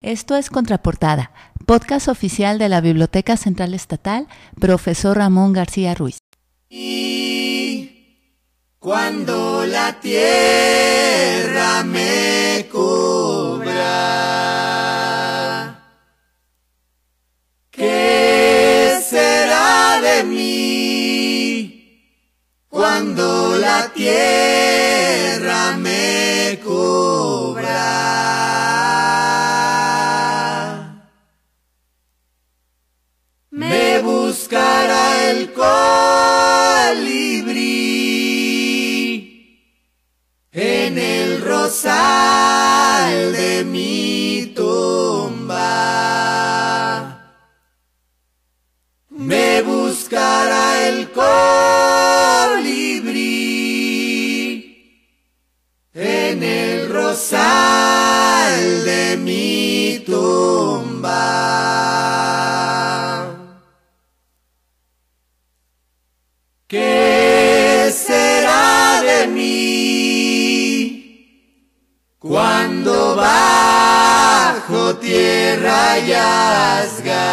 Esto es Contraportada, podcast oficial de la Biblioteca Central Estatal, profesor Ramón García Ruiz. cuando la tierra me cubra, ¿qué será de mí cuando la tierra me cubra? Buscará el colibrí en el rosal de mi tumba. Me buscará el colibrí en el rosal de mi tumba. Cuando bajo tierra yazga?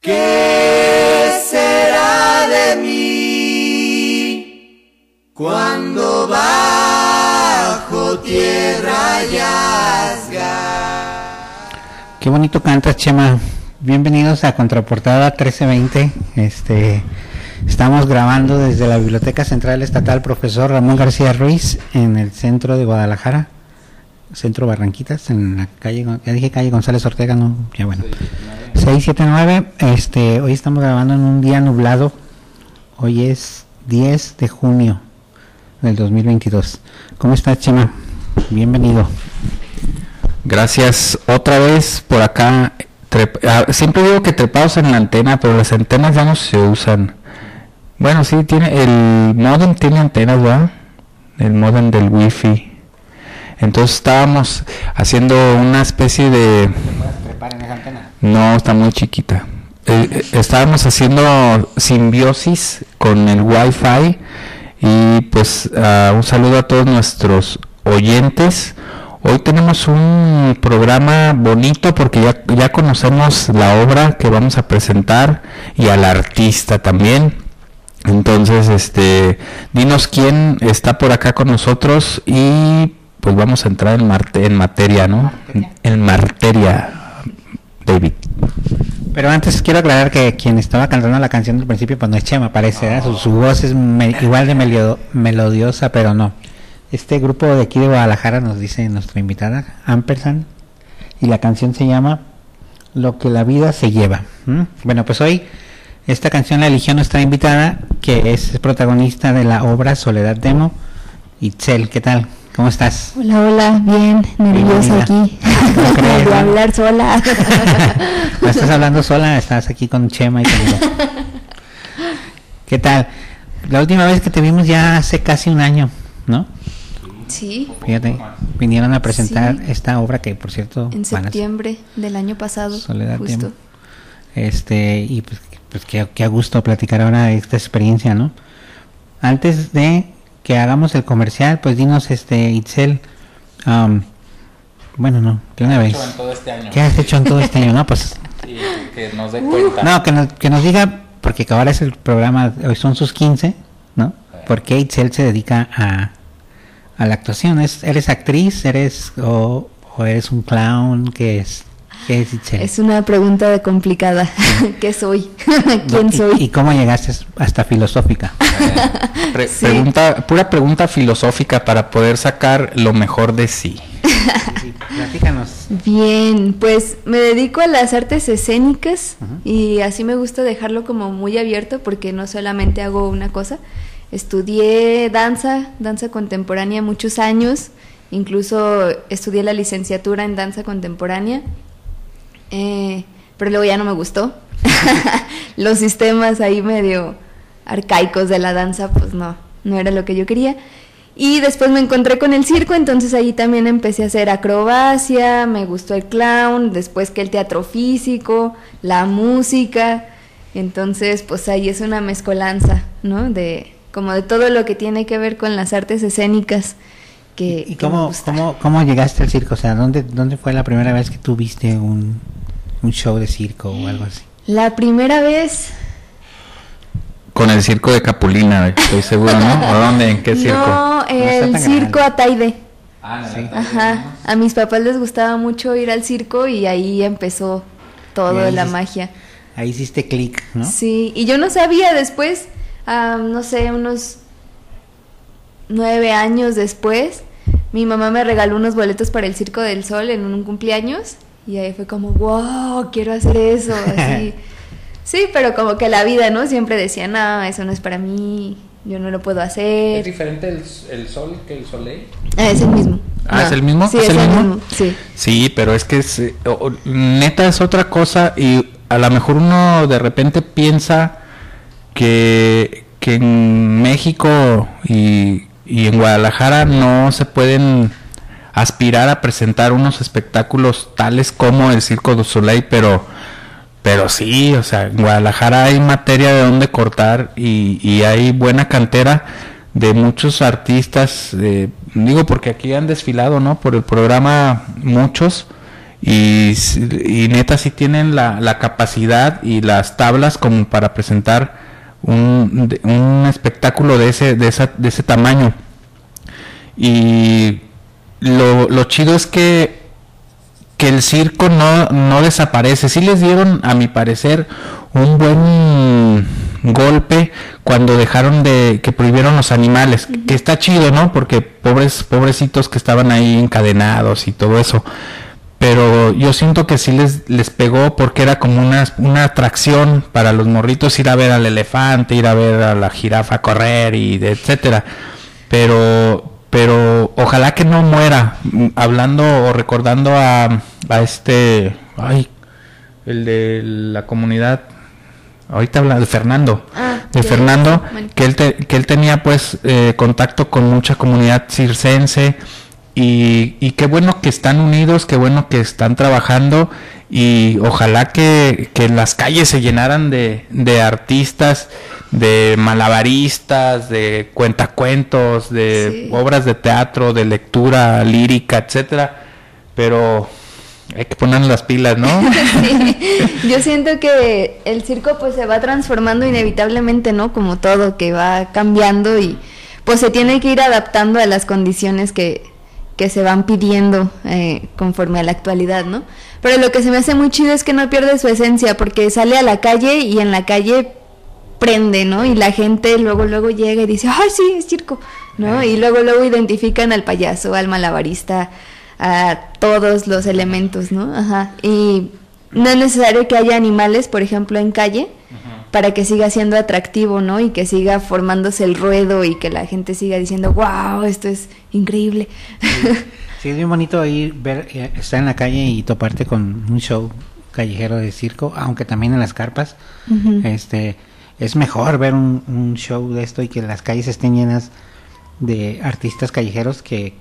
¿Qué será de mí cuando bajo tierra yazga? Qué bonito cantas, Chema. Bienvenidos a Contraportada 1320. Este, estamos grabando desde la Biblioteca Central Estatal Profesor Ramón García Ruiz en el centro de Guadalajara, centro Barranquitas, en la calle, ya dije calle González Ortega, no, ya bueno. 679, este, hoy estamos grabando en un día nublado. Hoy es 10 de junio del 2022. ¿Cómo estás, Chema? Bienvenido. Gracias otra vez por acá Ah, siempre digo que trepados en la antena, pero las antenas ya no se usan. Bueno, sí, tiene el modem tiene antenas, ¿verdad? El modem del wifi. Entonces estábamos haciendo una especie de... antena? No, está muy chiquita. Eh, eh, estábamos haciendo simbiosis con el wifi y pues uh, un saludo a todos nuestros oyentes. Hoy tenemos un programa bonito porque ya conocemos la obra que vamos a presentar y al artista también. Entonces, este, dinos quién está por acá con nosotros y pues vamos a entrar en, en materia, ¿no? En materia, David. Pero antes quiero aclarar que quien estaba cantando la canción del principio, pues no es Chema, parece, su, su, voz es igual de melodiosa, pero no. Este grupo de aquí de Guadalajara nos dice nuestra invitada, Ampersand, y la canción se llama Lo que la vida se lleva. Bueno, pues hoy esta canción la eligió nuestra invitada, que es protagonista de la obra Soledad Demo. Itzel, ¿qué tal? ¿Cómo estás? Hola, hola, bien, nerviosa aquí. No crees, de hablar sola. no estás hablando sola, estás aquí con Chema y conmigo. ¿Qué tal? La última vez que te vimos ya hace casi un año, ¿no? Sí. Fíjate, vinieron a presentar esta obra que, por cierto, en septiembre del año pasado. Soledad justo. Este, y pues, pues qué, a gusto platicar ahora de esta experiencia, ¿no? Antes de que hagamos el comercial, pues dinos, este, Itzel, um, bueno, no, que una vez. Este ¿Qué has hecho en todo este año? No, pues. que nos dé cuenta. No, que nos, que nos diga, porque ahora es el programa, hoy son sus 15, ¿no? Porque Itzel se dedica a a la actuación? ¿Es, ¿Eres actriz? ¿Eres o, eres un clown? ¿Qué es? ¿Qué es Es una pregunta complicada. ¿Qué soy? ¿Quién soy? ¿Y cómo llegaste hasta filosófica? pregunta, pura pregunta filosófica para poder sacar lo mejor de sí. Platícanos. Bien, pues me dedico a las artes escénicas y así me gusta dejarlo como muy abierto porque no solamente hago una cosa, Estudié danza, danza contemporánea muchos años, incluso estudié la licenciatura en danza contemporánea, eh, pero luego ya no me gustó. Los sistemas ahí medio arcaicos de la danza, pues no, no era lo que yo quería. Y después me encontré con el circo, entonces ahí también empecé a hacer acrobacia, me gustó el clown, después que el teatro físico, la música. Entonces, pues ahí es una mezcolanza, ¿no? De, como de todo lo que tiene que ver con las artes escénicas. Que, ¿Y cómo, cómo, cómo, llegaste al circo? O sea, ¿dónde, ¿dónde fue la primera vez que tú viste un, un show de circo o algo así? La primera vez... Con el circo de Capulina, estoy seguro, ¿no? ¿O dónde? ¿En qué circo? No, el circo Ataide. Ah, sí. Ajá. A mis papás les gustaba mucho ir al circo y ahí empezó todo la magia. Ahí hiciste clic, ¿no? Sí, y yo no sabía después, no sé, unos nueve años después, mi mamá me regaló unos boletos para el Circo del Sol en un cumpleaños y ahí fue como, wow, quiero hacer eso, así. sí, pero como que la vida, ¿no? Siempre decía, no, eso no es para mí, yo no lo puedo hacer. ¿Es diferente el, sol que el soleil? Ah, es el mismo. Ah, ¿es el mismo? Sí, es, el, mismo? Sí. sí, pero es que es, neta es otra cosa y a lo mejor uno de repente piensa que, que en México y y en Guadalajara no se pueden aspirar a presentar unos espectáculos tales como el Circo du Soleil, pero pero sí, o sea, en Guadalajara hay materia de donde cortar y, hay buena cantera de muchos artistas, digo porque aquí han desfilado, ¿no? Por el programa muchos y, y neta sí tienen la, la capacidad y las tablas como para presentar un, un espectáculo de ese, de, esa, de ese tamaño. Y lo, lo chido es que, que el circo no, no desaparece. Sí les dieron, a mi parecer, un buen golpe cuando dejaron de que prohibieron los animales, que está chido, ¿no? Porque pobres pobrecitos que estaban ahí encadenados y todo eso pero yo siento que sí les, les pegó porque era como una, una atracción para los morritos ir a ver al elefante, ir a ver a la jirafa correr y etcétera. Pero, pero ojalá que no muera. Hablando o recordando a, a este, ay, el de la comunidad, ahorita habla de Fernando, ah, de Fernando, que él, que él tenía pues eh, contacto con mucha comunidad circense y, qué bueno que están unidos, qué bueno que están trabajando y ojalá que, las calles se llenaran de, de, artistas, de malabaristas, de cuentacuentos, de obras de teatro, de lectura lírica, etcétera. Pero hay que poner las pilas, ¿no? Yo siento que el circo pues se va transformando inevitablemente, ¿no? Como todo, que va cambiando y pues se tiene que ir adaptando a las condiciones que, que se van pidiendo eh, conforme a la actualidad, ¿no? Pero lo que se me hace muy chido es que no pierde su esencia, porque sale a la calle y en la calle prende, ¿no? Y la gente luego, luego llega y dice, ¡ay, sí, es circo! ¿No? Y luego, luego identifican al payaso, al malabarista, a todos los elementos, ¿no? Ajá. Y no es necesario que haya animales, por ejemplo, en calle, para que siga siendo atractivo, ¿no? Y que siga formándose el ruedo y que la gente siga diciendo, wow, esto es increíble. Sí, es bien bonito ir, ver, eh, estar en la calle y toparte con un show callejero de circo, aunque también en las carpas. Este es mejor ver un, show de esto y que las calles estén llenas de artistas callejeros que,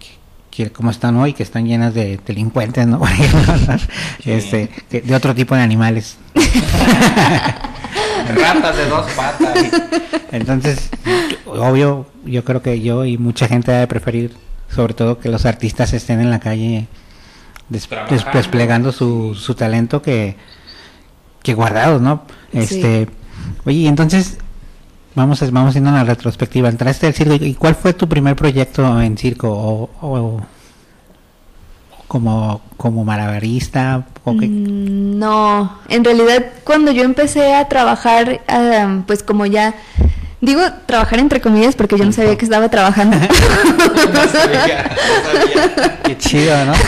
que, como están hoy, que están llenas de delincuentes, ¿no? este, de otro tipo de animales. Ratas de dos patas. Entonces, obvio, yo creo que yo y mucha gente debe preferir, sobre todo, que los artistas estén en la calle desplegando su, su talento que, que guardados, ¿no? Este, oye, entonces vamos vamos haciendo una retrospectiva. Entraste al circo y ¿cuál fue tu primer proyecto en circo o como, como malabarista? Mm, no, en realidad cuando yo empecé a trabajar, pues como ya, digo trabajar entre comillas porque yo no sabía que estaba trabajando. Qué chido, ¿no?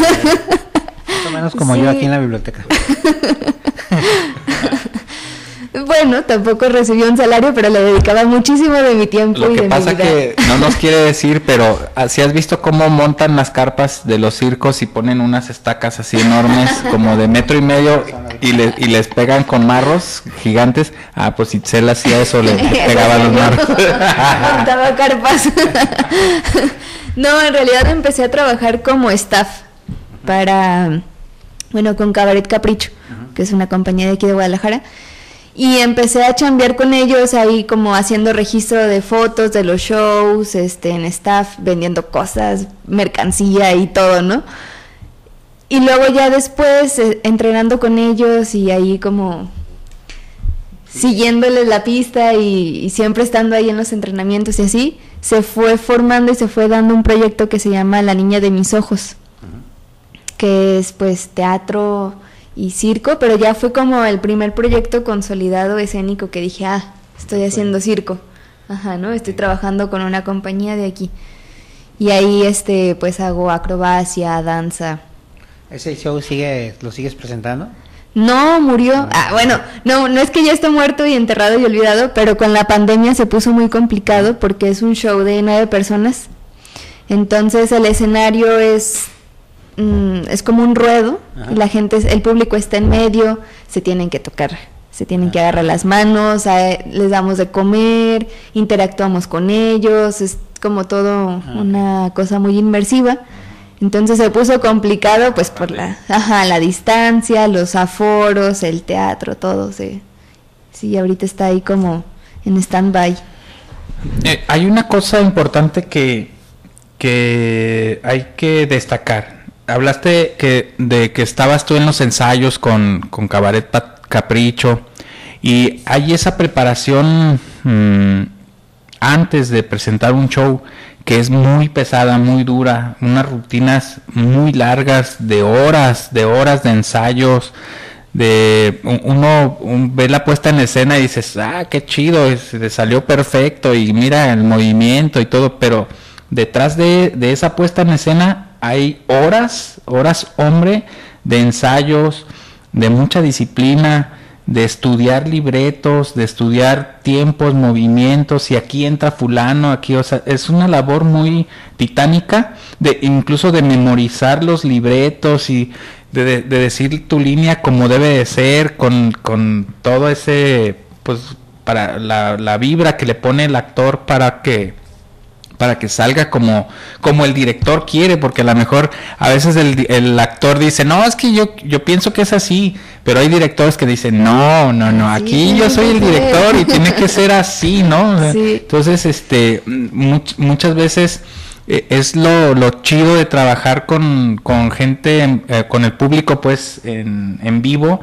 Más o menos como yo aquí en la biblioteca. Bueno, tampoco recibió un salario, pero le dedicaba muchísimo de mi tiempo. Lo y que pasa que no nos quiere decir, pero si has visto cómo montan las carpas de los circos y ponen unas estacas así enormes, como de metro y medio, y, le, y les pegan con marros gigantes. Ah, pues si Itzel hacía eso, le pegaba los marros. Montaba carpas. no, en realidad empecé a trabajar como staff para, bueno, con Cabaret Capricho, que es una compañía de aquí de Guadalajara Y empecé a chambear con ellos ahí como haciendo registro de fotos de los shows, este, en staff, vendiendo cosas, mercancía y todo, ¿no? Y luego ya después eh, entrenando con ellos y ahí como siguiéndoles la pista y, siempre estando ahí en los entrenamientos y así, se fue formando y se fue dando un proyecto que se llama La Niña de mis Ojos, que es pues teatro y circo, pero ya fue como el primer proyecto consolidado escénico que dije, ah, estoy haciendo circo, ajá, ¿no? Estoy trabajando con una compañía de aquí. Y ahí este pues hago acrobacia, danza. ¿Ese show sigue, lo sigues presentando? No, murió. Ah, bueno, no, no es que ya esté muerto y enterrado y olvidado, pero con la pandemia se puso muy complicado porque es un show de nueve personas. Entonces el escenario es mm, es como un ruedo, y la gente, el público está en medio, se tienen que tocar, se tienen que agarrar las manos, les damos de comer, interactuamos con ellos, es como todo ah, una cosa muy inmersiva. Entonces se puso complicado pues por la, ajá, la distancia, los aforos, el teatro, todo. Se, sí, ahorita está ahí como en stand-by. Eh, hay una cosa importante que, que hay que destacar. Hablaste que, de que estabas tú en los ensayos con, con Cabaret Capricho y hay esa preparación mm, antes de presentar un show que es muy pesada, muy dura, unas rutinas muy largas de horas, de horas de ensayos, de uno ve la puesta en escena y dices, ah, qué chido, se salió perfecto y mira el movimiento y todo, pero detrás de, de esa puesta en escena hay horas, horas, hombre, de ensayos, de mucha disciplina, de estudiar libretos, de estudiar tiempos, movimientos, y aquí entra fulano, aquí, o sea, es una labor muy titánica, de incluso de memorizar los libretos y de, decir tu línea como debe de ser, con, con todo ese, pues, para la, la vibra que le pone el actor para que para que salga como, como el director quiere, porque a lo mejor a veces el, el, actor dice, no, es que yo, yo pienso que es así, pero hay directores que dicen, no, no, no, aquí yo soy el director y tiene que ser así, ¿no? Entonces, este, muchas veces eh, es lo, lo, chido de trabajar con, con gente, eh, con el público, pues, en, en vivo,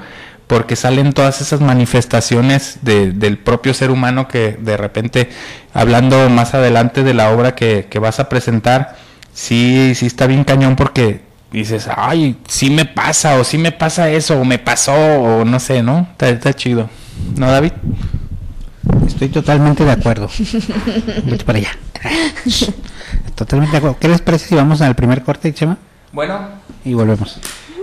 porque salen todas esas manifestaciones del propio ser humano que de repente, hablando más adelante de la obra que, vas a presentar, sí, sí está bien cañón porque dices, ay, sí me pasa, o sí me pasa eso, o me pasó, o no sé, ¿no? Está, chido. ¿No, David? Estoy totalmente de acuerdo. Vete para allá. Totalmente de acuerdo. ¿Qué les parece si vamos al primer corte, Chema? Bueno. Y volvemos.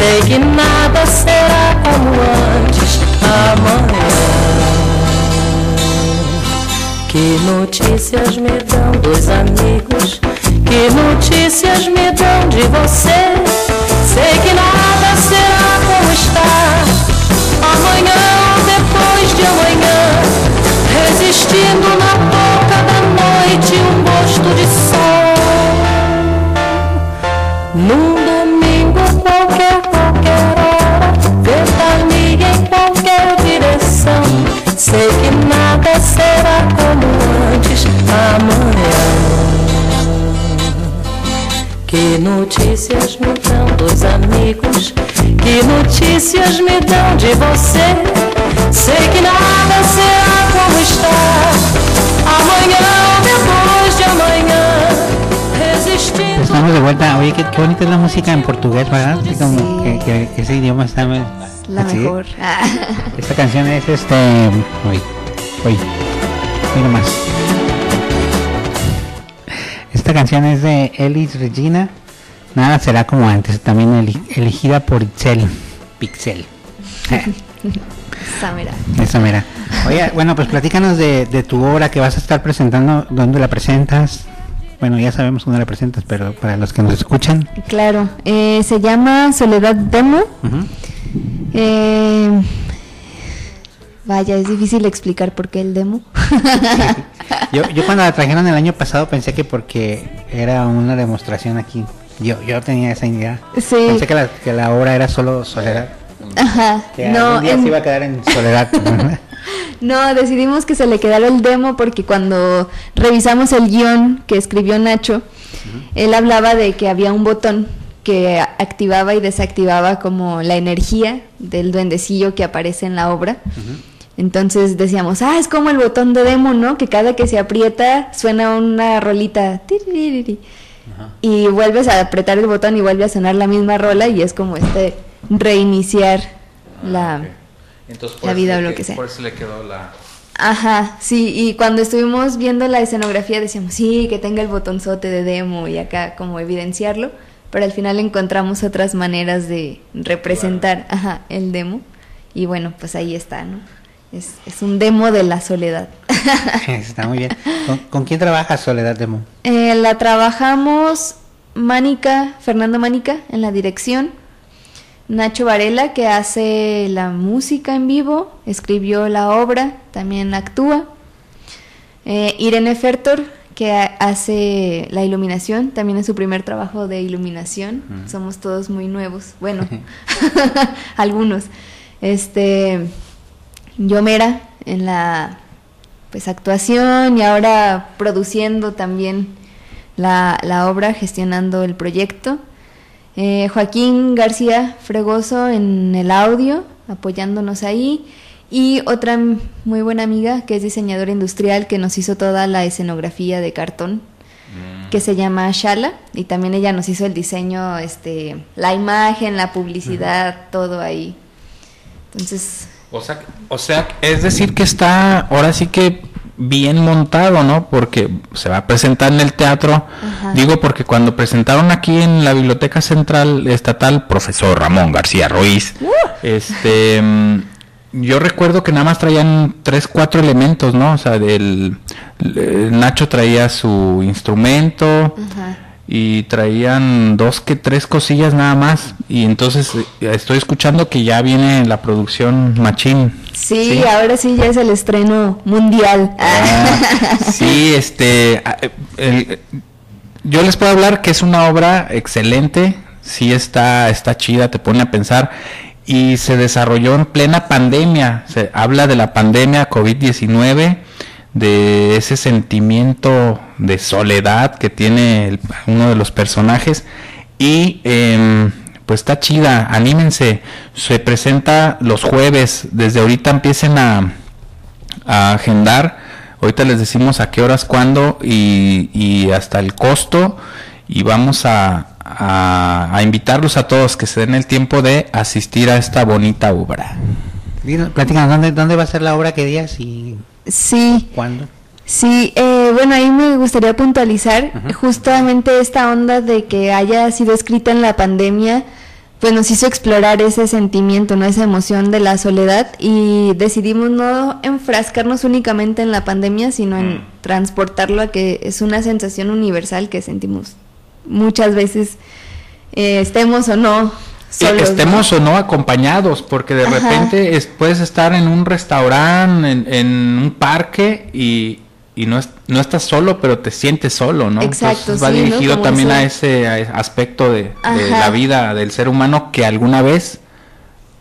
Sei que nada será como antes amanhã. Que notícias me dão dois amigos? Que notícias me dão de você? Sei que nada será como está amanhã ou depois de amanhã. Resistindo na boca da noite um gosto de sol. Num Sei que nada será como antes amanhã. Que notícias me dão dois amigos? Que notícias me dão de você? Sei que nada será como está amanhã Estamos de vuelta. Oye, qué, qué bonita es la música en portugués, ¿verdad? Como que, que, que ese idioma está la mejor. Esta canción es este. Hoy. Hoy. Hoy nomás. Esta canción es de Elis Regina. Nada será como antes. También elegida por Itzel. Pixel. Esa mira. Esa mira. Oye, bueno, pues platícanos de, de tu obra que vas a estar presentando, dónde la presentas. Bueno, ya sabemos dónde la presentas, pero para los que nos escuchan. Claro, eh, se llama Soledad Demo. Eh, vaya, es difícil explicar por qué el demo. Yo, yo cuando la trajeron el año pasado pensé que porque era una demostración aquí. Yo, yo tenía esa idea. Sí. Pensé que la, que la obra era solo soledad. Ajá. Que No, algún día en- se iba a quedar en soledad. no, decidimos que se le quedara el demo porque cuando revisamos el guion que escribió Nacho, él hablaba de que había un botón que activaba y desactivaba como la energía del duendecillo que aparece en la obra. Entonces decíamos, ah, es como el botón de demo, ¿no? Que cada que se aprieta suena una rolita. Y vuelves a apretar el botón y vuelve a sonar la misma rola y es como este reiniciar la... Entonces, La vida o lo que sea. Por eso le quedó la... Ajá, sí, y cuando estuvimos viendo la escenografía decíamos, sí, que tenga el botonzote de demo y acá como evidenciarlo, pero al final encontramos otras maneras de representar ajá, el demo y bueno, pues ahí está, ¿no? Es, es un demo de la soledad. Está muy bien. ¿Con, con quién trabajas, Soledad Demo? Eh, la trabajamos Mánica, Fernando Mánica en la dirección, Nacho Varela que hace la música en vivo, escribió la obra, también actúa, Eh, Irene Fertor que ha- hace la iluminación, también es su primer trabajo de iluminación, somos todos muy nuevos, bueno, algunos. Este, Yomera en la pues actuación y ahora produciendo también la, la obra, gestionando el proyecto. Eh, Joaquín García Fregoso en el audio, apoyándonos ahí. Y otra muy buena amiga que es diseñadora industrial que nos hizo toda la escenografía de cartón, que se llama Shala. Y también ella nos hizo el diseño, este, la imagen, la publicidad, todo ahí. Entonces, O sea, o sea, es decir que está ahora sí que bien montado, ¿no? Porque se va a presentar en el teatro. Ajá. Digo porque cuando presentaron aquí en la Biblioteca Central Estatal, profesor Ramón García Ruiz, este, mm, yo recuerdo que nada más traían tres, cuatro elementos, ¿no? O sea, del el Nacho traía su instrumento ajá. Y traían dos que tres cosillas nada más. Y entonces eh, estoy escuchando que ya viene la producción machín. Sí, ahora sí ya es el estreno mundial. Ah, sí este ah, eh, el- yo les puedo hablar que es una obra excelente. Sí está está chida te pone a pensar. Y se desarrolló en plena pandemia. Se habla de la pandemia covid 19 de ese sentimiento de soledad que tiene uno de los personajes. Y em, pues está chida, anímense, se presenta los jueves, desde ahorita empiecen a, agendar, ahorita les decimos a qué horas, cuándo y, y hasta el costo. Y vamos a, a, invitarlos a todos que se den el tiempo de asistir a esta bonita obra. Platícanos, ¿dónde, ¿dónde va a ser la obra? ¿Qué días y Sí, cuándo? sí, eh, bueno, ahí me gustaría puntualizar justamente esta onda de que haya sido escrita en la pandemia, pues nos hizo explorar ese sentimiento, ¿no? Esa emoción de la soledad y decidimos no enfrascarnos únicamente en la pandemia, sino en transportarlo a que es una sensación universal que sentimos muchas veces, eh, estemos o no Sí, solos. ¿no? estemos o no acompañados, porque de Ajá. repente es- puedes estar en un restaurante, en, en un parque y, y no, es- no estás solo, pero te sientes solo, ¿no? Exacto, Entonces va dirigido también a ese- ese a ese aspecto de, la vida del ser humano que alguna vez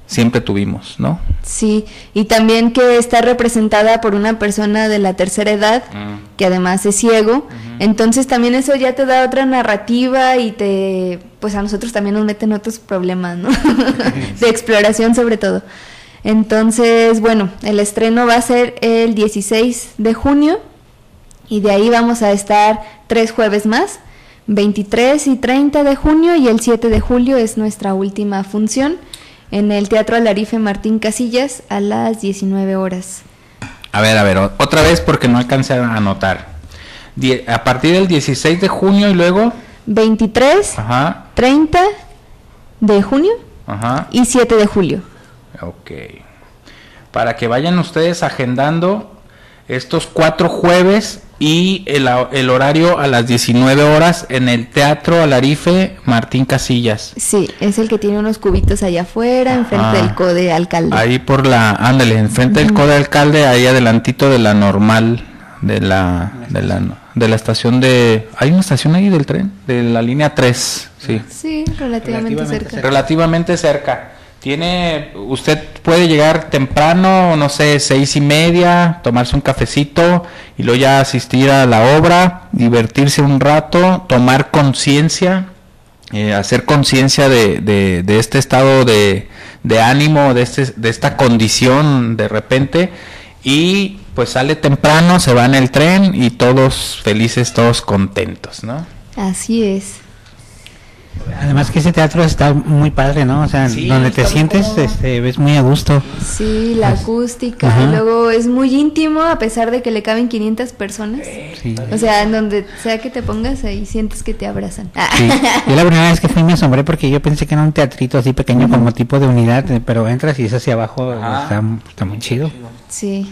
siempre tuvimos, ¿no? Sí, y también que está representada por una persona de la tercera edad, Mm. que además es ciego, entonces también eso ya te da otra narrativa y te, pues a nosotros también nos meten otros problemas, ¿no? de exploración sobre todo. Entonces, bueno, el estreno va a ser el 16 de junio y de ahí vamos a estar tres jueves más, 23 y 30 de junio y el 7 de julio es nuestra última función en el Teatro Alarife Martín Casillas a las 19 horas. A ver, a ver, otra vez porque no alcancé a anotar. Die- a partir del 16 de junio y luego... 23, Ajá, 30 de junio ajá. y 7 de julio. Ok. para que vayan ustedes agendando estos cuatro jueves y el, el, horario a las 19 horas en el Teatro Alarife Martín Casillas. Sí, es el que tiene unos cubitos allá afuera, enfrente del Code Alcalde. Ahí por la, ándale, enfrente del Code Alcalde, ahí adelantito de la normal, de la, de la, de la estación de... ¿Hay una estación ahí del tren? De la línea 3, sí. Sí, relativamente, cerca. Relativamente cerca. Tiene, usted puede llegar temprano, no sé, seis y media, tomarse un cafecito y luego ya asistir a la obra, divertirse un rato, tomar conciencia, eh, hacer conciencia de, de, de, este estado de, de ánimo, de, este, de esta condición de repente y pues sale temprano, se va en el tren y todos felices, todos contentos, ¿no? Así es. Además que ese teatro está muy padre, ¿no? O sea, donde te sientes, este, ves muy a gusto. Sí, la acústica, y luego es muy íntimo a pesar de que le caben 500 personas. O sea, en donde sea que te pongas ahí sientes que te abrazan. Sí. Yo la primera vez que fui me asombré porque yo pensé que era un teatrito así pequeño como tipo de unidad, pero entras y es hacia abajo, está, está muy chido. Sí.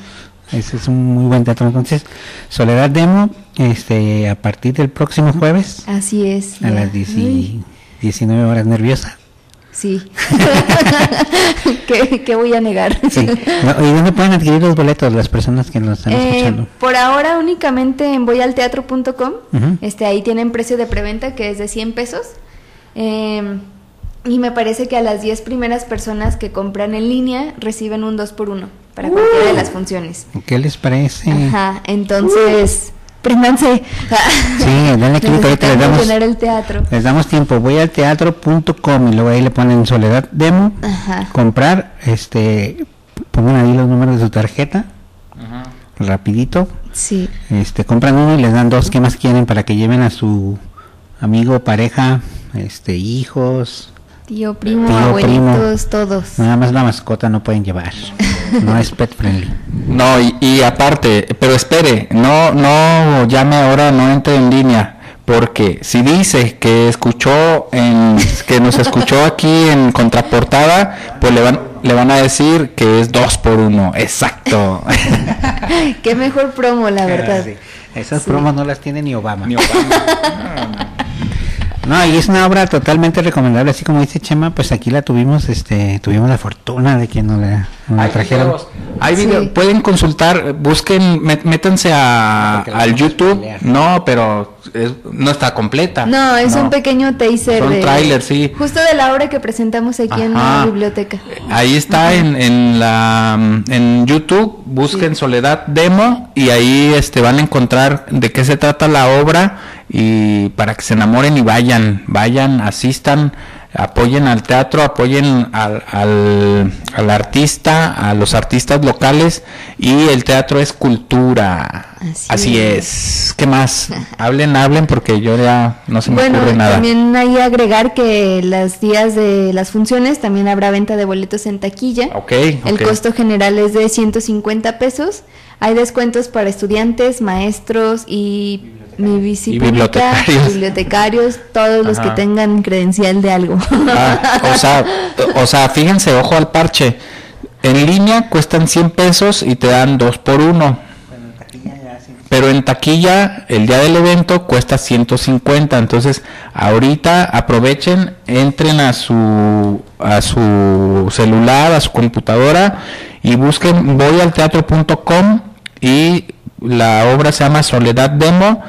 Ese es un muy buen teatro. Entonces, Soledad Demo, este, a partir del próximo jueves. Así es. A las 19 horas, nerviosa. Sí. ¿Qué, voy a negar? Sí. ¿Y dónde pueden adquirir los boletos las personas que nos están eh, escuchando? Por ahora únicamente en voyalteatro.com. este, ahí tienen precio de preventa que es de 100 pesos. Eh, y me parece que a las 10 primeras personas que compran en línea reciben un 2 por 1 para cualquiera de las funciones. ¿Qué les parece? Ajá, entonces, préndanse. Sí, denle clic ahorita les damos, el teatro. les damos tiempo. Voy al teatro.com y luego ahí le ponen Soledad Demo, Ajá. comprar, este, pongan ahí los números de su tarjeta, Ajá. rapidito. Sí. Este, compran uno y les dan dos. ¿Qué más quieren para que lleven a su amigo, pareja, este, hijos? Tío, primo, abuelitos, todos. Nada más la mascota no pueden llevar. No es pet friendly. No, y, y, aparte, pero espere, no, no llame ahora, no entre en línea, porque si dice que escuchó en, que nos escuchó aquí en contraportada, pues le van, le van a decir que es dos por uno, exacto. Qué mejor promo, la verdad. Sí. Esas sí. promos no las tiene ni Obama. Ni Obama. no, no. No, y es una obra totalmente recomendable, así como dice Chema, pues aquí la tuvimos, este, tuvimos la fortuna de que nos la, nos la trajeron. Videos. Hay videos, sí. pueden consultar, busquen, métanse a, al YouTube, no, pero es, no está completa. No, es no. un pequeño teaser. Son de, trailer, sí. Justo de la obra que presentamos aquí Ajá. en la biblioteca. Ahí está en, en, la, en YouTube, busquen sí. Soledad Demo y ahí este, van a encontrar de qué se trata la obra y para que se enamoren y vayan, vayan, asistan, apoyen al teatro, apoyen al, al, al, artista, a los artistas locales y el teatro es cultura. Así, Así es. ¿Qué más? hablen, hablen porque yo ya no se me bueno, ocurre nada. También hay agregar que los días de las funciones también habrá venta de boletos en taquilla. Okay, el okay. costo general es de 150 pesos. Hay descuentos para estudiantes, maestros y mi y bibliotecarios. bibliotecarios, todos los Ajá. que tengan credencial de algo. Ah, o, sea, o sea, fíjense, ojo al parche. En línea cuestan 100 pesos y te dan 2 por 1. Pero en taquilla, el día del evento cuesta 150. Entonces, ahorita aprovechen, entren a su, a su celular, a su computadora y busquen voyalteatro.com y la obra se llama Soledad Demo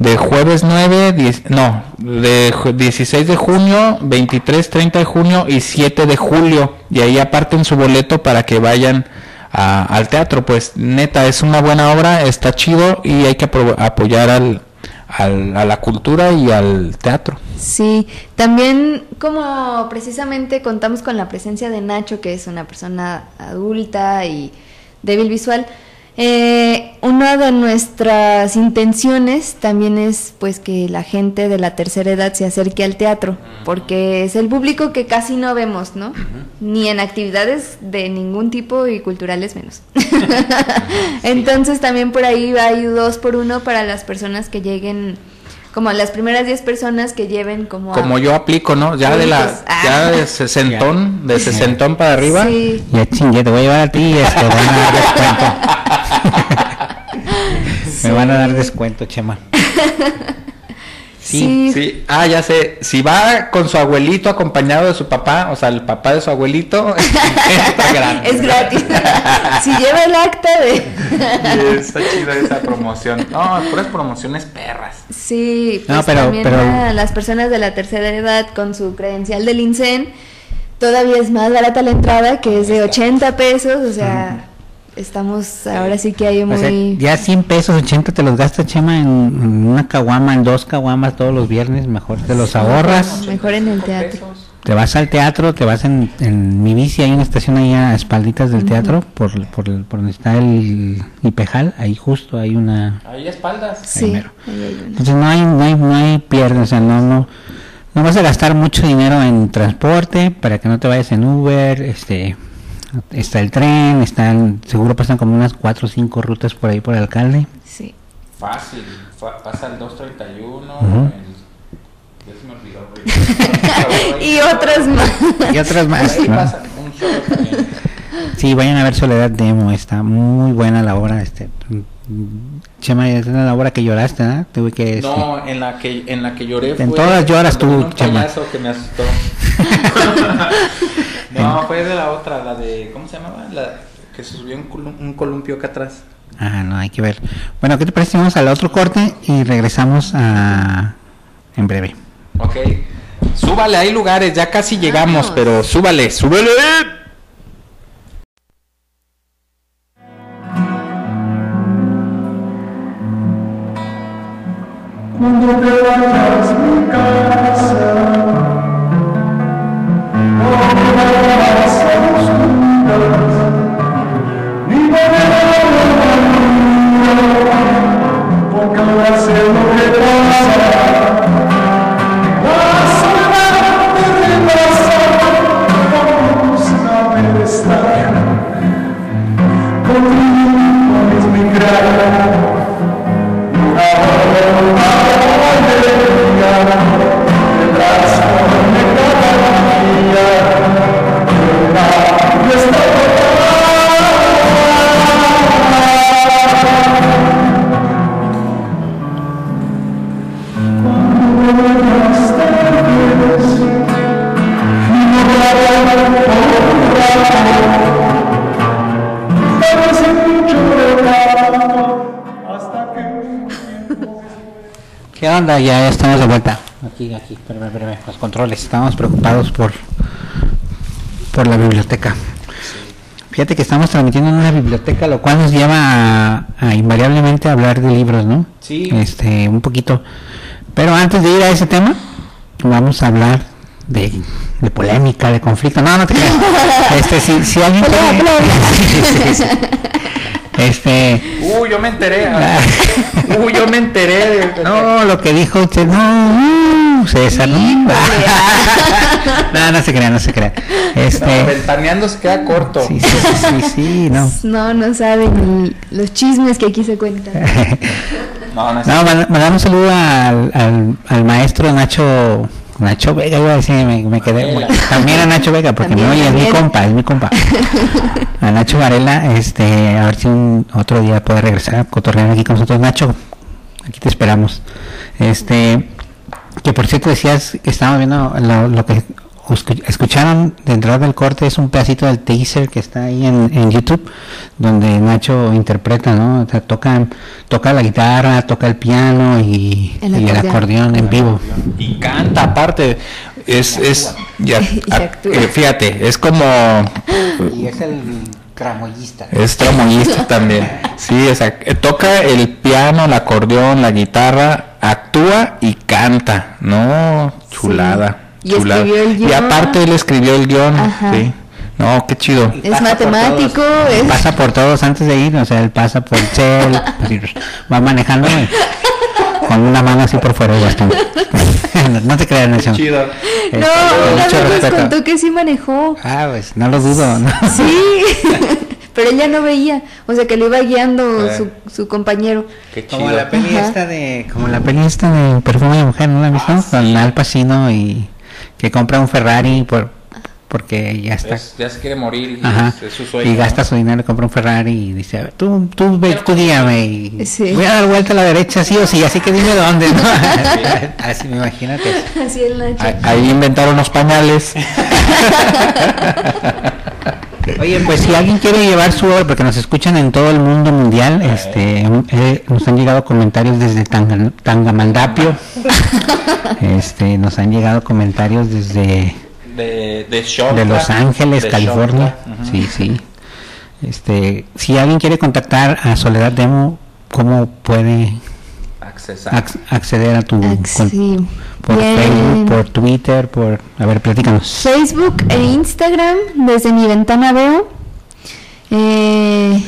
de jueves 9, 10, no, de 16 de junio, 23, 30 de junio y 7 de julio. Y ahí aparten su boleto para que vayan al teatro. Pues neta, es una buena obra, está chido y hay que apoyar al, al, a la cultura y al teatro. Sí, también como precisamente contamos con la presencia de Nacho, que es una persona adulta y débil visual, eh, una de nuestras intenciones también es pues que la gente de la tercera edad se acerque al teatro, porque es el público que casi no vemos, ¿no? Uh -huh. Ni en actividades de ningún tipo y culturales menos. Entonces también por ahí hay dos por uno para las personas que lleguen como las primeras 10 personas que lleven como... Como yo aplico, ¿no? Ya de la, Ah. ya de sesentón, de sesentón para arriba. Sí. Ya chingue, te voy a llevar a ti y este, van a dar descuento. Me van a dar descuento, Chema. Sí. Sí, ah, ya sé. Si va con su abuelito acompañado de su papá, o sea, el papá de su abuelito, está gratis. Es gratis. si lleva el acta de... está chida esa promoción. No, puras promociones perras. Sí, No, pues pero- también pero- a las personas de la tercera edad con su credencial del INSEN, todavía es más barata la entrada, que es de 80 pesos, o sea, estamos, ahora sí que hay O sea, muy... ya 100 pesos, 80 te los gasta Chema en, en una caguama, en dos caguamas todos los viernes, mejor te los ahorras. Mejor en el teatro. Te vas al teatro, te vas en, en mi bici, hay una estación ahí a espalditas del teatro, por, por, por donde está el Ipejal, ahí justo hay una... Ahí espaldas. Sí, ahí hay. Entonces no hay, no hay, no hay pierde, o sea, no, no, no vas a gastar mucho dinero en transporte para que no te vayas en Uber, este, está el tren, están, seguro pasan como unas cuatro o cinco rutas por ahí por el alcalde. Sí. Fácil. fa- pasa el 231. Ujú. el- Ya se me olvidó, güey. Y otras más. Y otras más. Ahí ¿no? pasa un solo también. Sí, vayan a ver Soledad Demo, está muy buena la obra, este, Chema, es la obra que lloraste, ¿no? Tuve que, este, No, en la que en la que lloré En fue todas lloras tú, Chema. que me asustó. no, fue de la otra, la de ¿cómo se llamaba? La que se subió un, un columpio acá atrás. ah, no, hay que ver. Bueno, ¿qué te parece? Vamos al otro corte y regresamos a, en breve. Ok. Súbale, hay lugares, ya casi llegamos, Vamos. pero súbale, súbele. ¿Qué onda? Ya, ya estamos de vuelta. Aquí, aquí, espérame, espérame, los controles. Estamos preocupados por, por la biblioteca. Fíjate que estamos transmitiendo en una biblioteca, lo cual nos lleva a, a invariablemente hablar de libros, ¿no? Sí. Este, un poquito. Pero antes de ir a ese tema, vamos a hablar de, de polémica, de conflicto. No, no te creas. Este, si, si alguien quiere-. Este, Uy, yo me enteré. Uy, yo me enteré de no, lo que dijo usted, no, uh, César, no. no, no se crea, no se crea. No, Este, ventaneando se queda corto. sí, sí, sí, sí, sí, no. No, no saben los chismes que aquí se cuentan. No, no No, mand- mandar un saludo al, al, al maestro Nacho Nacho Vega, iba a decir, me, me quedé. También a Nacho Vega, porque me oye, es mi compa, es mi compa. A Nacho Varela, este, a ver si un otro día puede regresar a cotorrear aquí con nosotros. Nacho, aquí te esperamos. Este, que por cierto decías que estábamos viendo lo, lo que escucharon de entrada del corte es un pedacito del teaser que está ahí en, en YouTube donde Nacho interpreta, ¿no? O sea, toca, toca la guitarra, toca el piano y El y el acordeón. en vivo. Y canta aparte. Es, es, ya, eh, fíjate, es como, Y es el cramoyista. es tramoyista también. Sí, o sea, eh, toca el piano, el acordeón, la guitarra, actúa y canta. No, chulada. Y chulada. escribió el Y guion. aparte él escribió el guion. Ajá. Sí. No, qué chido. Es Pasa matemático, es- Pasa por todos antes de ir, o sea, él pasa por el cel, así, va manejando y con una mano así por fuera bastón. no, te creas, Nacho. Chido. Este, No, con una vez nos contó que sí manejó. Ah, pues no lo dudo, ¿no? Sí, pero ella no veía, o sea que le iba guiando su, su, compañero. Qué como la peli esta de, como la peli esta de perfume de mujer, ¿no la viste? Ah, Con Al Pacino y que compra un Ferrari por porque ya está. ya se quiere morir y, es, su sueño, y gasta su dinero, compra un Ferrari y dice, tú, tú, ve, tú guíame y voy a dar vuelta a la derecha sí o sí, así que dime dónde, ¿no? así me imagino que Así es Nacho. Ahí inventaron los pañales. Oye, pues si alguien quiere llevar su obra, porque nos escuchan en todo el mundo mundial, este, eh, nos han llegado comentarios desde Tangamandapio, este, nos han llegado comentarios desde de, de, Los Ángeles, California. Sí, sí. Este, si alguien quiere contactar a Soledad Demo, ¿cómo puede acceder a tu por Facebook, por Twitter, por a ver, platícanos. Facebook e Instagram desde mi ventana veo. Eh,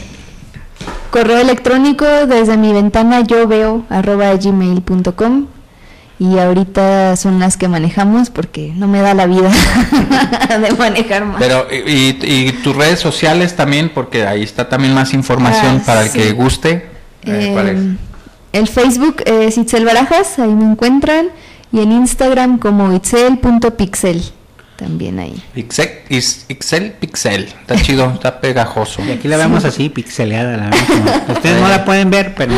correo electrónico desde mi ventana yo veo arroba gmail.com y ahorita son las que manejamos porque no me da la vida de manejar más. Pero, y, tus redes sociales también, porque ahí está también más información ah, para el que guste. Eh, em, el Facebook es Itzel Barajas, ahí me encuentran, y en Instagram como itzel.pixel, también ahí. Ixel, Pixel, está chido, está pegajoso. Y aquí la vemos así, pixeleada. La Ustedes no la pueden ver, pero,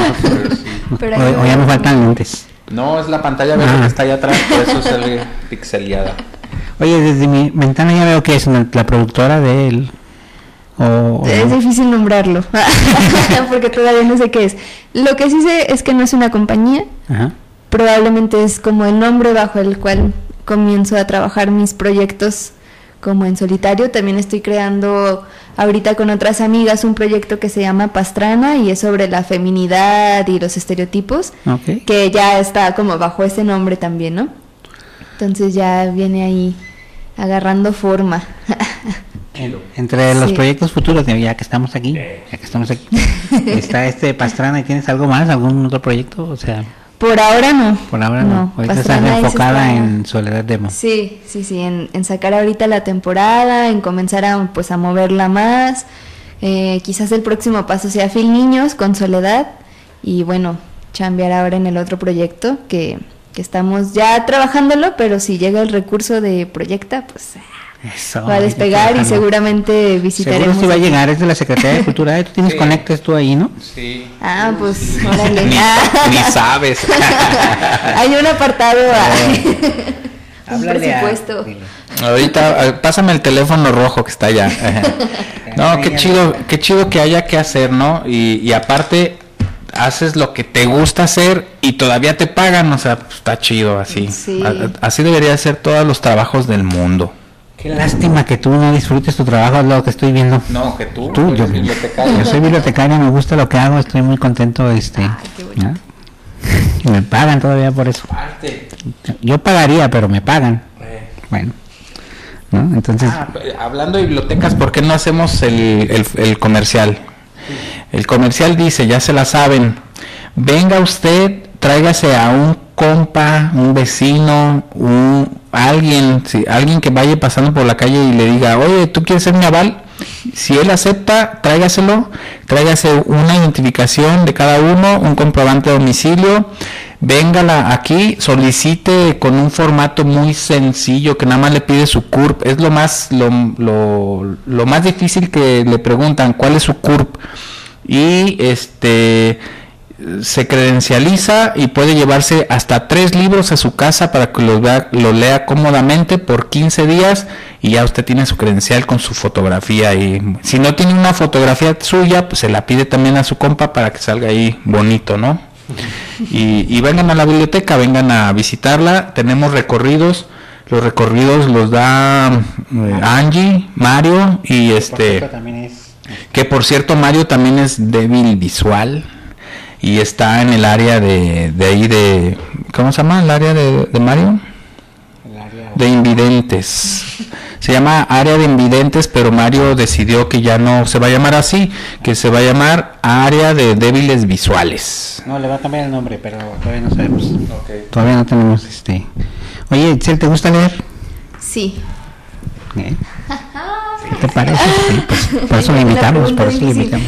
pero hoy, ya nos faltan lentes. No, es la pantalla verde que está allá atrás, por eso sale pixeleada. Oye, desde mi ventana ya veo que es la productora de él. es difícil nombrarlo, porque todavía no sé qué es. Lo que sí sé es que no es una compañía. Probablemente es como el nombre bajo el cual comienzo a trabajar mis proyectos como en solitario. También estoy creando ahorita con otras amigas un proyecto que se llama Pastrana y es sobre la feminidad y los estereotipos, que ya está como bajo ese nombre también, ¿no? Entonces ya viene ahí agarrando forma. Entre los proyectos futuros, ya que estamos aquí, ya que estamos aquí, está este Pastrana y tienes algo más, algún otro proyecto, o sea. Por ahora no. Por ahora no. Ahorita estás enfocada en Soledad Demo. Sí, sí, sí, en, sacar ahorita la temporada, en comenzar a, pues, a moverla más. Eh, quizás el próximo paso sea Phil Niños con Soledad. Y bueno, chambear ahora en el otro proyecto que, que estamos ya trabajándolo, pero si llega el recurso de Proyecta, pues va a despegar y seguramente visitaremos. Seguro si va a llegar, es de la Secretaría de Cultura, tú tienes conectas tú ahí, ¿no? Sí. Ah, pues órale. ni, ni sabes. Hay un apartado, un presupuesto. Ahorita, pásame el teléfono rojo que está allá. no, qué chido, qué chido que haya que hacer, ¿no? Y, y aparte, haces lo que te gusta hacer y todavía te pagan, o sea, pues, está chido así. Así debería ser todos los trabajos del mundo. Qué lástima que tú no disfrutes tu trabajo, es lo que estoy viendo. No, que tú, tú yo, bibliotecario. Yo soy bibliotecario, me gusta lo que hago, estoy muy contento. este Y me pagan todavía por eso. Yo pagaría, pero me pagan. Eh. Bueno. ¿no? Entonces... Ah, hablando de bibliotecas, ¿por qué no hacemos el, el, el comercial? El comercial dice, ya se la saben, venga usted, tráigase a un compa, un vecino, un alguien, si alguien que vaya pasando por la calle y le diga, oye, ¿tú quieres ser mi aval? Si él acepta, tráigaselo, tráigase una identificación de cada uno, un comprobante de domicilio, véngala aquí, solicite con un formato muy sencillo que nada más le pide su CURP, es lo más, lo, lo, lo más difícil que le preguntan, ¿cuál es su CURP? Y este se credencializa y puede llevarse hasta tres libros a su casa para que los vea, lo lea cómodamente por 15 días y ya usted tiene su credencial con su fotografía y si no tiene una fotografía suya pues se la pide también a su compa para que salga ahí bonito no y, vengan a la biblioteca vengan a visitarla. Tenemos recorridos los recorridos los da eh, Angie Mario y este que por cierto Mario también es débil visual y está en el área de, de ahí de, ¿cómo se llama? El área de, Mario. de invidentes. Se llama área de invidentes, pero Mario decidió que ya no se va a llamar así, que se va a llamar área de débiles visuales. No, le va a cambiar el nombre, pero todavía no sabemos. Todavía no tenemos este. Oye, ¿te gusta leer? Sí. ¿Qué te parece? Sí, pues, por eso lo invitamos, por eso lo invitamos.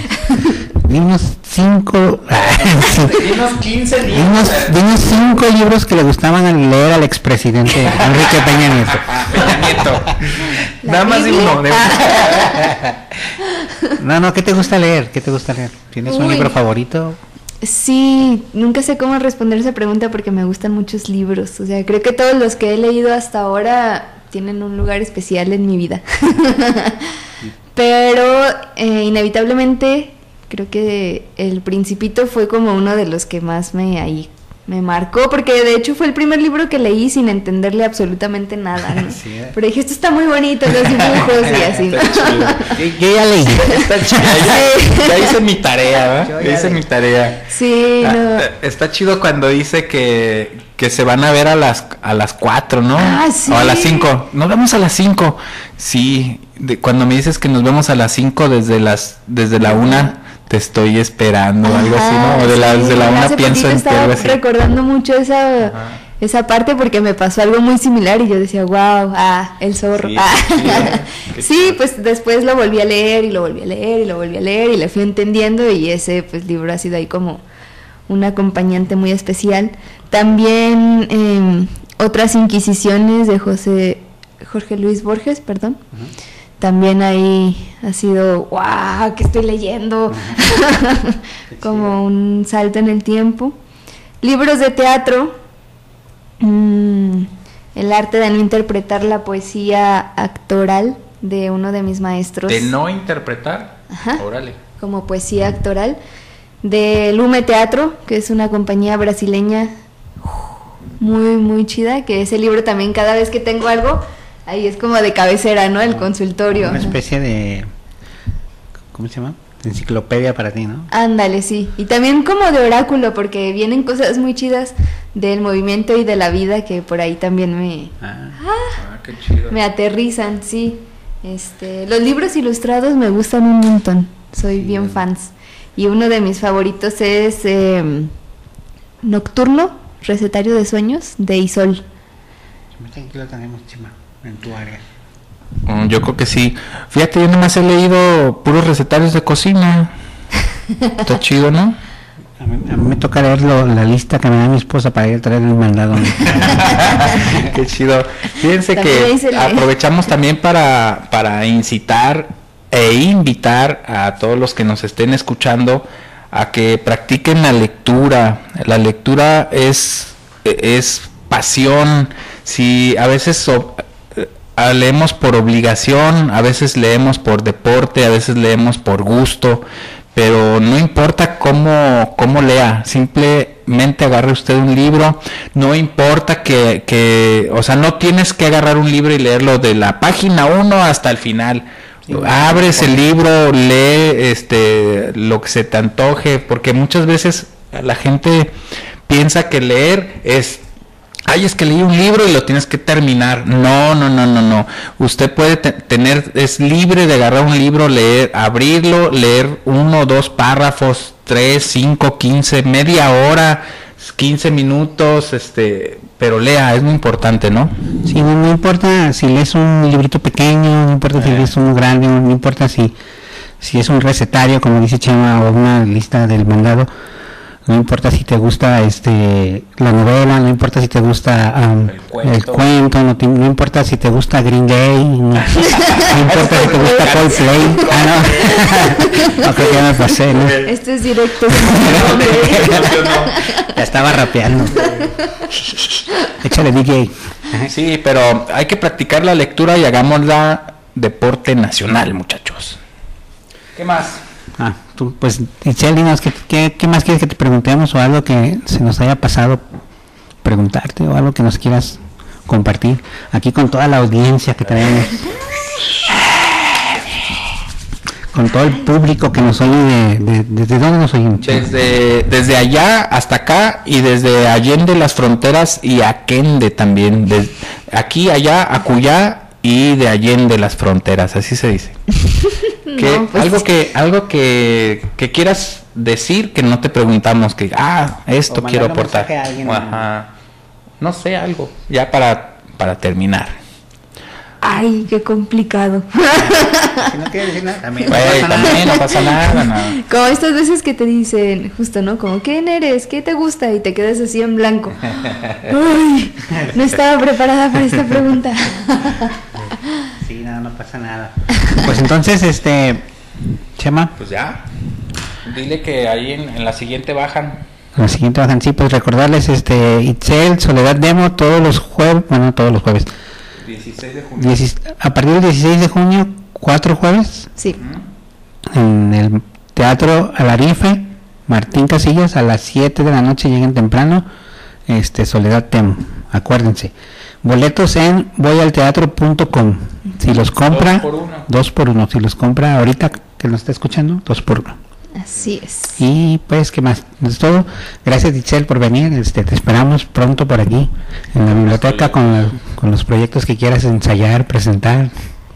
Dinos cinco. Dinos 15 libros. Dinos, dinos cinco libros que le gustaban leer al expresidente Enrique Peña Nieto. Peña Nieto. La Nada más de uno. de- No, no, ¿qué te gusta leer? ¿Qué te gusta leer? ¿Tienes un libro favorito? Sí, nunca sé cómo responder esa pregunta porque me gustan muchos libros. O sea, creo que todos los que he leído hasta ahora tienen un lugar especial en mi vida. Pero eh, inevitablemente creo que El Principito fue como uno de los que más me ahí me marcó porque de hecho fue el primer libro que leí sin entenderle absolutamente nada. ¿no? Sí, ¿eh? Pero dije, esto está muy bonito, los dibujos y así. ¿no? Yo, yo ya leí. Está chido. Ya, ya hice mi tarea, ¿verdad? Ya ya hice mi tarea. Sí, Ah, no. Está chido cuando dice que, que se van a ver a las a las 4, ¿no? Ah, sí. O a las 5. Nos vemos a las 5. Sí, de- cuando me dices que nos vemos a las 5 desde las desde la 1 te estoy esperando algo así, ¿no? O de la, de la sí, 1 hace pienso en ti, algo así. recordando mucho esa, esa parte porque me pasó algo muy similar y yo decía, wow, ah, el zorro. Sí, ah". sí, pues después lo volví a leer y lo volví a leer y lo volví a leer y le fui entendiendo y ese pues libro ha sido ahí como un acompañante muy especial. También eh, otras inquisiciones de José Jorge Luis Borges, perdón. También ahí ha sido, wow, ¿qué estoy leyendo? Como un salto en el tiempo. Libros de teatro, mm, el arte de no interpretar la poesía actoral de uno de mis maestros De no interpretar. Ajá. Órale. como poesía actoral, de Lume Teatro, que es una compañía brasileña muy, muy chida, que ese libro también cada vez que tengo algo, ahí es como de cabecera, ¿no? El consultorio. Una especie de. ¿Cómo se llama? De enciclopedia para ti, ¿no? Ándale, sí. Y también como de oráculo, porque vienen cosas muy chidas del movimiento y de la vida que por ahí también me, Ah, Ah, qué chido. me aterrizan, sí. Este, los libros ilustrados me gustan un montón, soy bien fans. Y uno de mis favoritos es em, Nocturno, Recetario de Sueños, de Isol. aquí lo tenemos, Chima, en tu área. Mm, Yo creo que sí. Fíjate, yo nomás he leído puros recetarios de cocina. Está chido, ¿no? A mí, a mí me toca leer lo- la lista que me da mi esposa para ir a traer el mandado. Qué chido. Fíjense También que aprovechamos también para, para incitar e invitar a todos los que nos estén escuchando a que practiquen la lectura. La lectura es, es pasión. Si a veces so- leemos por obligación, a veces leemos por deporte, a veces leemos por gusto, pero no importa cómo, cómo lea, simplemente agarre usted un libro, no importa que, que, o sea, no tienes que agarrar un libro y leerlo de la página 1 hasta el final. Abres el libro, lee este lo que se te antoje, porque muchas veces la gente piensa que leer es Ay, es que leí un libro y lo tienes que terminar. No, no, no, no, no. Usted puede te- tener, es libre de agarrar un libro, leer, abrirlo, leer uno, dos párrafos, tres, cinco, quince, media hora, quince minutos, este, pero lea, es muy importante, ¿no? Sí, no, no importa si lees un librito pequeño, no importa si lees uno grande, no importa si, si es un recetario, como dice Chema, o una lista del mandado. No importa si te gusta este la novela, no importa si te gusta El cuento. el cuento, no, te- no importa si te gusta Green Day, no, no importa si te gusta Coldplay. Ah, no. no creo que ya me pasé, ¿no? Este es directo. Ya estaba rapeando. Échale DJ. Sí, pero hay que practicar la lectura y hagámosla deporte nacional, muchachos. ¿Qué más? Ah, tú, pues, Itzel, dinos, ¿qué, qué, qué más quieres que te preguntemos o algo que se nos haya pasado preguntarte o algo que nos quieras compartir aquí con toda la audiencia que tenemos? Con todo el público que nos oye de, de- ¿desde dónde nos oyen? Desde, desde allá hasta acá y desde Allende las fronteras y Aquende también. de- aquí, allá, acullá y de Allende las fronteras, así se dice. Que, No, pues- algo que algo que, que quieras decir que no te preguntamos que ah esto O quiero aportar mensaje a alguien. Ajá. No sé algo ya para para terminar ay, qué complicado. Si no quieres decir nada, también. Güey, también no pasa nada, no. Como estas veces que te dicen, justo, ¿no? Como, ¿quién eres? ¿Qué te gusta? Y te quedas así en blanco. Uy, no estaba preparada para esta pregunta. Sí, no, no pasa nada. Pues entonces, este, Chema, Pues ya. Dile que ahí en, en la siguiente bajan. La siguiente bajan, sí, pues recordarles, este, Itzel, Soledad Demo, todos los jueves, bueno, todos los jueves, 16 de junio. Diecis- a partir del 16 de junio, cuatro jueves, Sí, en el Teatro Alarife, Martín Casillas, a las 7 de la noche lleguen temprano, este Soledad Tem, acuérdense. Boletos en voyalteatro.com. Si los compra, Dos por uno. dos por uno. Si los compra ahorita que nos está escuchando, dos por uno. Así es. Y pues, ¿qué más? Es todo. Gracias, Itzel, por venir. Este, te esperamos pronto por aquí, en la biblioteca, con, la- con los proyectos que quieras ensayar, presentar.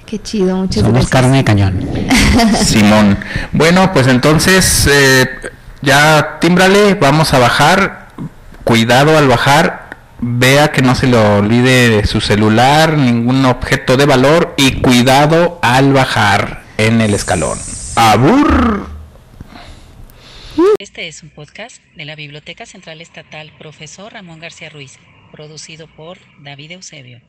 Qué chido, muchas Somos gracias. carne de cañón. Simón. Bueno, pues entonces eh, ya tímbrale, vamos a bajar. Cuidado al bajar. Vea que no se le olvide su celular, ningún objeto de valor y cuidado al bajar en el escalón. Abur. Este es un podcast de la Biblioteca Central Estatal Profesor Ramón García Ruiz, producido por David Eusebio.